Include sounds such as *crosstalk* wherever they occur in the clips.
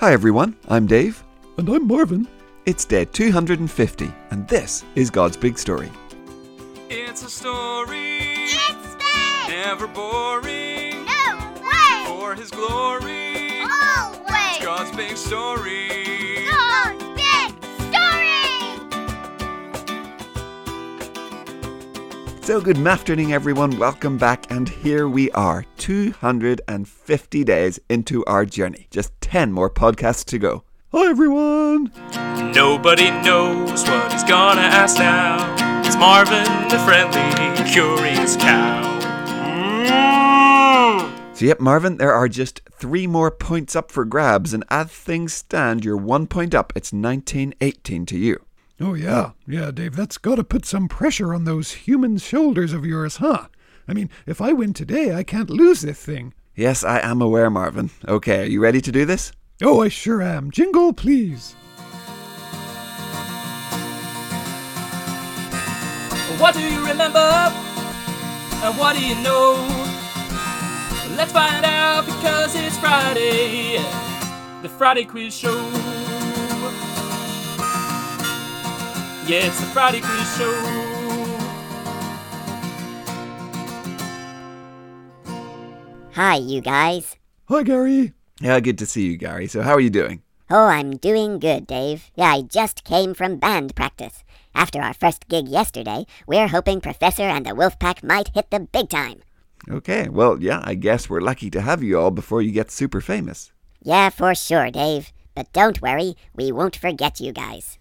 Hi everyone, I'm Dave. And I'm Marvin. It's day 250, and this is God's Big Story. It's a story, It's big! never boring. No way! For His glory, Always! God's big story. God's So, good afternoon, everyone. Welcome back, and here we are, 250 days into our journey. Just 10 more podcasts to go. Hi, everyone. Nobody knows what he's gonna ask now. It's Marvin, the friendly, curious cow. Mm. So, yep, Marvin, there are just three more points up for grabs, and as things stand, you're one point up. It's 1918 to you. Oh, yeah. Yeah, Dave, that's got to put some pressure on those human shoulders of yours, huh? I mean, if I win today, I can't lose this thing. Yes, I am aware, Marvin. Okay, are you ready to do this? Oh, I sure am. Jingle, please. What do you remember? And what do you know? Let's find out because it's Friday. The Friday Quiz Show. Yeah, it's the Friday Quiz Show. Hi, you guys. Hi, Gary. Yeah, good to see you, Gary. So, how are you doing? Oh, I'm doing good, Dave. Yeah, I just came from band practice. After our first gig yesterday, we're hoping Professor and the Wolfpack might hit the big time. Okay, well, yeah, I guess we're lucky to have you all before you get super famous. Yeah, for sure, Dave. But don't worry, we won't forget you guys.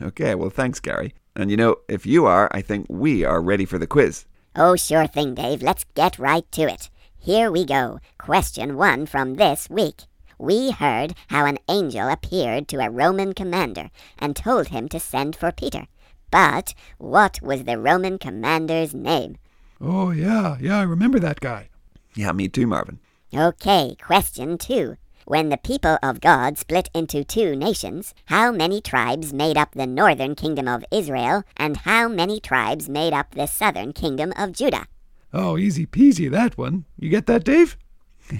Okay, well, thanks, Gary. And you know, if you are, I think we are ready for the quiz. Oh, sure thing, Dave. Let's get right to it. Here we go. Question one from this week. We heard how an angel appeared to a Roman commander and told him to send for Peter. But what was the Roman commander's name? Oh, yeah. Yeah, I remember that guy. Yeah, me too, Marvin. Okay, question two. When the people of God split into two nations, how many tribes made up the northern kingdom of Israel, and how many tribes made up the southern kingdom of Judah? Oh, easy peasy, that one. You get that, Dave? *laughs*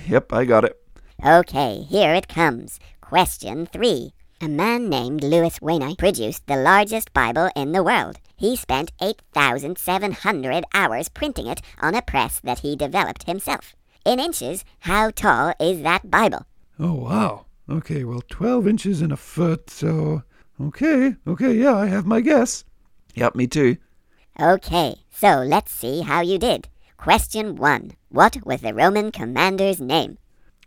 Yep, I got it. Okay, here it comes. Question three. A man named Louis Wainwright produced the largest Bible in the world. He spent 8,700 hours printing it on a press that he developed himself. In inches, how tall is that Bible? Oh, wow. Okay, well, 12 inches and a foot, so. Okay, okay, yeah, I have my guess. Yep, me too. Okay, so let's see how you did. Question one. What was the Roman commander's name?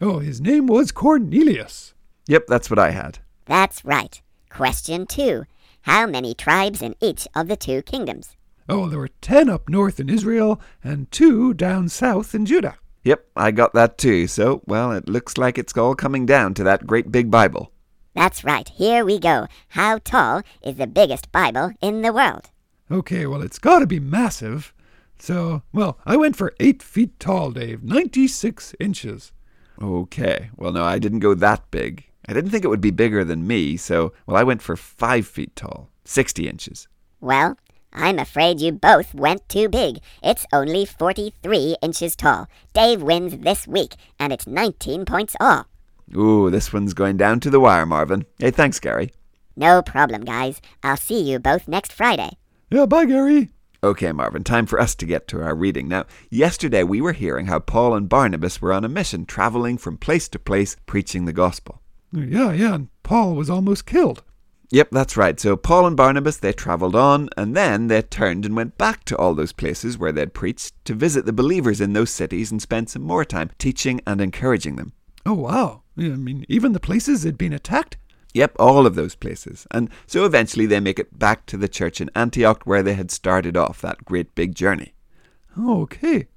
Oh, his name was Cornelius. Yep, that's what I had. That's right. Question two. How many tribes in each of the two kingdoms? Oh, there were 10 up north in Israel and two down south in Judah. Yep, I got that too. So, well, it looks like it's all coming down to that great big Bible. That's right. Here we go. How tall is the biggest Bible in the world? Okay, well, it's got to be massive. So, well, I went for 8 feet tall, Dave. 96 inches. Okay, well, no, I didn't go that big. I didn't think it would be bigger than me, so, well, I went for five feet tall, 60 inches. Well, I'm afraid you both went too big. It's only 43 inches tall. Dave wins this week, and it's 19 points off. Ooh, this one's going down to the wire, Marvin. Hey, thanks, Gary. No problem, guys. I'll see you both next Friday. Yeah, bye, Gary. Okay, Marvin, time for us to get to our reading. Now, yesterday we were hearing how Paul and Barnabas were on a mission, traveling from place to place, preaching the gospel. Yeah, yeah, and Paul was almost killed. Yep, that's right. So Paul and Barnabas, they travelled on, and then they turned and went back to all those places where they'd preached to visit the believers in those cities and spend some more time teaching and encouraging them. Oh, wow. I mean, even the places they'd been attacked? Yep, all of those places. And so eventually they make it back to the church in Antioch where they had started off that great big journey. Okay.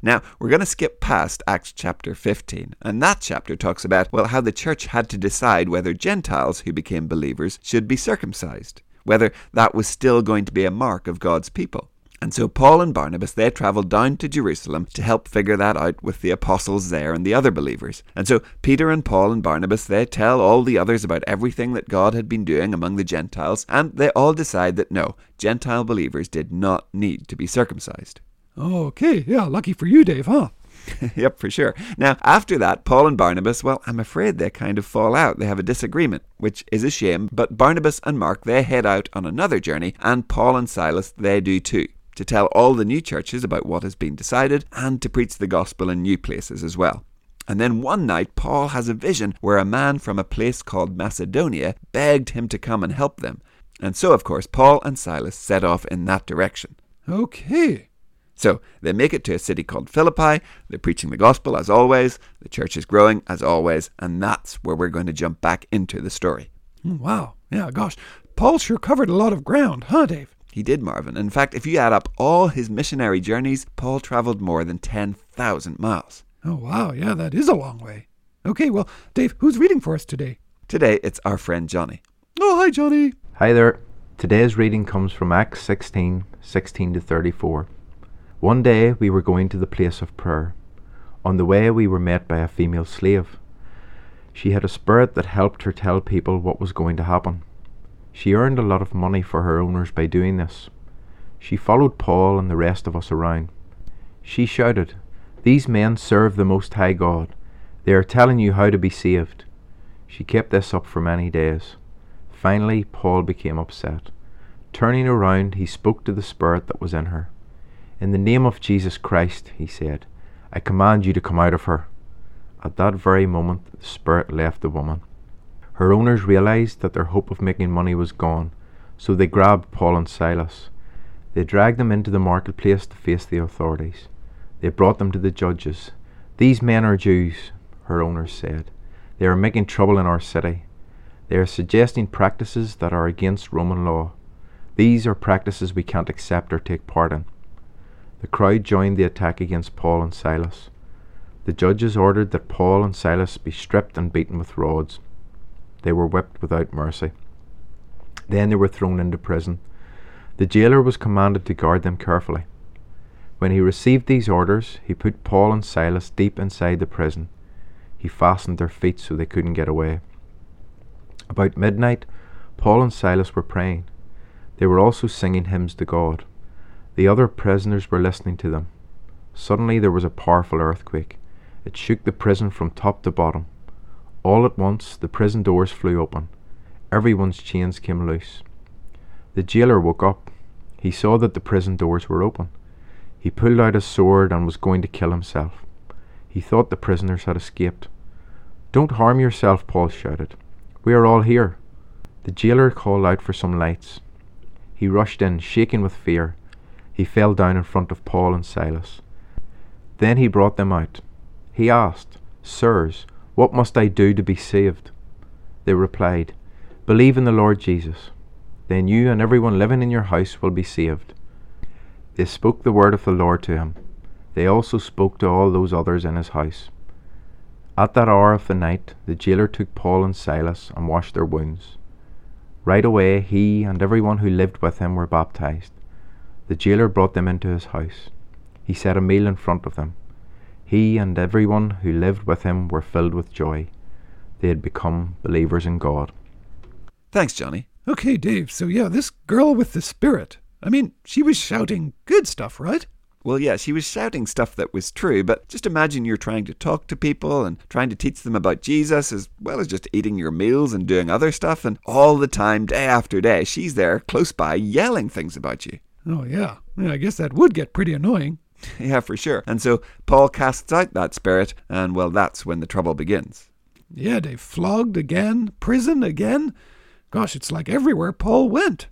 Now, we're going to skip past Acts chapter 15, and that chapter talks about, well, how the church had to decide whether Gentiles who became believers should be circumcised, whether that was still going to be a mark of God's people. And so Paul and Barnabas, they travelled down to Jerusalem to help figure that out with the apostles there and the other believers. And so Peter and Paul and Barnabas, they tell all the others about everything that God had been doing among the Gentiles, and they all decide that no, Gentile believers did not need to be circumcised. Okay. Yeah, lucky for you, Dave, huh? *laughs* yep, for sure. Now, after that, Paul and Barnabas, well, I'm afraid they kind of fall out. They have a disagreement, which is a shame, but Barnabas and Mark, they head out on another journey, and Paul and Silas, they do too, to tell all the new churches about what has been decided and to preach the gospel in new places as well. And then one night, Paul has a vision where a man from a place called Macedonia begged him to come and help them. And so, of course, Paul and Silas set off in that direction. Okay. So they make it to a city called Philippi. They're preaching the gospel as always. The church is growing as always. And that's where we're going to jump back into the story. Hmm, Wow. Yeah, gosh. Paul sure covered a lot of ground, huh, Dave? He did, Marvin. In fact, if you add up all his missionary journeys, Paul travelled more than 10,000 miles. Oh, wow. Yeah, that is a long way. Okay, well, Dave, who's reading for us today? Today, it's our friend Johnny. Oh, hi, Johnny. Hi there. Today's reading comes from Acts 16 16 to 34. One day we were going to the place of prayer. On the way, we were met by a female slave. She had a spirit that helped her tell people what was going to happen. She earned a lot of money for her owners by doing this. She followed Paul and the rest of us around. She shouted, These men serve the Most High God. They are telling you how to be saved. She kept this up for many days. Finally, Paul became upset. Turning around, he spoke to the spirit that was in her. In the name of Jesus Christ, he said, I command you to come out of her. At that very moment, the spirit left the woman. Her owners realized that their hope of making money was gone, so they grabbed Paul and Silas. They dragged them into the marketplace to face the authorities. They brought them to the judges. These men are Jews, her owners said. They are making trouble in our city. They are suggesting practices that are against Roman law. These are practices we can't accept or take part in. The crowd joined the attack against Paul and Silas. The judges ordered that Paul and Silas be stripped and beaten with rods. They were whipped without mercy. Then they were thrown into prison. The jailer was commanded to guard them carefully. When he received these orders, he put Paul and Silas deep inside the prison. He fastened their feet so they couldn't get away. About midnight, Paul and Silas were praying. They were also singing hymns to God. The other prisoners were listening to them. Suddenly there was a powerful earthquake. It shook the prison from top to bottom. All at once the prison doors flew open. Everyone's chains came loose. The jailer woke up. He saw that the prison doors were open. He pulled out his sword and was going to kill himself. He thought the prisoners had escaped. Don't harm yourself, Paul shouted. We are all here. The jailer called out for some lights. He rushed in, shaking with fear. He fell down in front of Paul and Silas. Then he brought them out. He asked, Sirs, what must I do to be saved? They replied, Believe in the Lord Jesus. Then you and everyone living in your house will be saved. They spoke the word of the Lord to him. They also spoke to all those others in his house. At that hour of the night, the jailer took Paul and Silas and washed their wounds. Right away, he and everyone who lived with him were baptized. The jailer brought them into his house. He set a meal in front of them. He and everyone who lived with him were filled with joy. They had become believers in God. Thanks, Johnny. Okay, Dave, so yeah, this girl with the spirit. I mean, she was shouting good stuff, right? Well, yeah, she was shouting stuff that was true, but just imagine you're trying to talk to people and trying to teach them about Jesus as well as just eating your meals and doing other stuff, and all the time, day after day, she's there close by yelling things about you. Oh, yeah. yeah I guess that would get pretty annoying. *laughs* Yeah, for sure. And so Paul casts out that spirit, and well, that's when the trouble begins. Yeah, they flogged again, prison again. Gosh, it's like everywhere Paul went.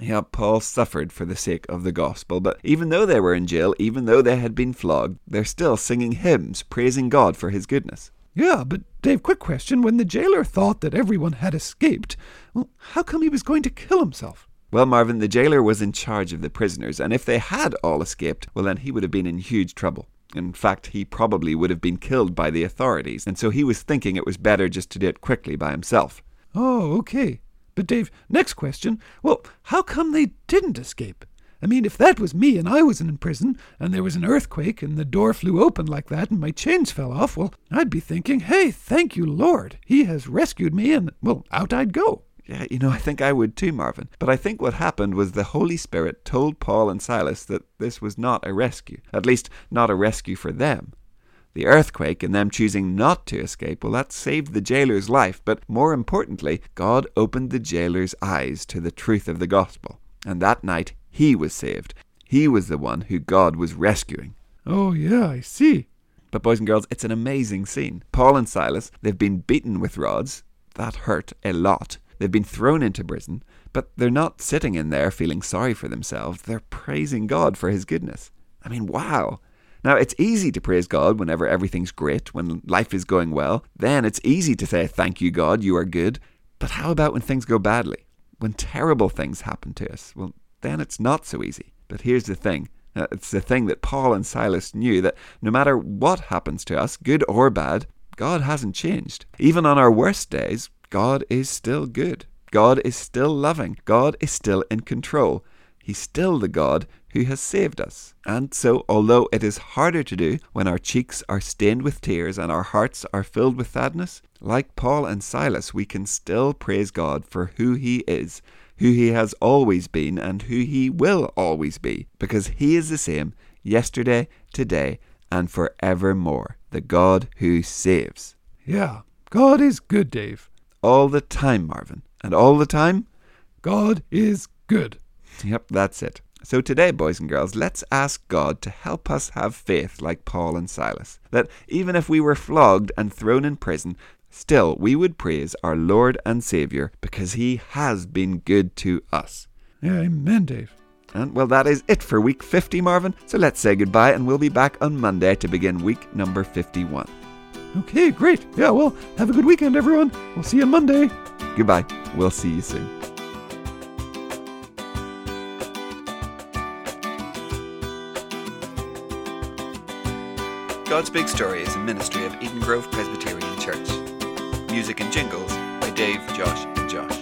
Yeah, Paul suffered for the sake of the gospel, but even though they were in jail, even though they had been flogged, they're still singing hymns, praising God for his goodness. Yeah, but Dave, quick question. When the jailer thought that everyone had escaped, well, how come he was going to kill himself? Well, Marvin, the jailer was in charge of the prisoners, and if they had all escaped, well, then he would have been in huge trouble. In fact, he probably would have been killed by the authorities, and so he was thinking it was better just to do it quickly by himself. Oh, okay. But Dave, next question. Well, how come they didn't escape? I mean, if that was me and I was in prison and there was an earthquake and the door flew open like that and my chains fell off, well, I'd be thinking, hey, thank you, Lord. He has rescued me and, well, out I'd go. Yeah, you know, I think I would too, Marvin. But I think what happened was the Holy Spirit told Paul and Silas that this was not a rescue, at least not a rescue for them. The earthquake and them choosing not to escape, well, that saved the jailer's life, but more importantly, God opened the jailer's eyes to the truth of the gospel. And that night, he was saved. He was the one who God was rescuing. Oh, yeah, I see. But, boys and girls, it's an amazing scene. Paul and Silas, they've been beaten with rods. That hurt a lot. They've been thrown into prison, but they're not sitting in there feeling sorry for themselves. They're praising God for his goodness. I mean, wow. Now, it's easy to praise God whenever everything's great, when life is going well. Then it's easy to say, Thank you, God, you are good. But how about when things go badly? When terrible things happen to us? Well, then it's not so easy. But here's the thing uh, it's the thing that Paul and Silas knew that no matter what happens to us, good or bad, God hasn't changed. Even on our worst days, God is still good. God is still loving. God is still in control. He's still the God who has saved us. And so, although it is harder to do when our cheeks are stained with tears and our hearts are filled with sadness, like Paul and Silas, we can still praise God for who He is, who He has always been, and who He will always be, because He is the same yesterday, today, and forevermore, the God who saves. Yeah, God is good, Dave. All the time, Marvin. And all the time? God is good. Yep, that's it. So today, boys and girls, let's ask God to help us have faith like Paul and Silas. That even if we were flogged and thrown in prison, still we would praise our Lord and Saviour because He has been good to us. Amen, Dave. And well, that is it for week 50, Marvin. So let's say goodbye and we'll be back on Monday to begin week number 51. Okay, great. Yeah, well, have a good weekend, everyone. We'll see you on Monday. Goodbye. We'll see you soon. God's Big Story is a ministry of Eden Grove Presbyterian Church. Music and jingles by Dave Josh, and Josh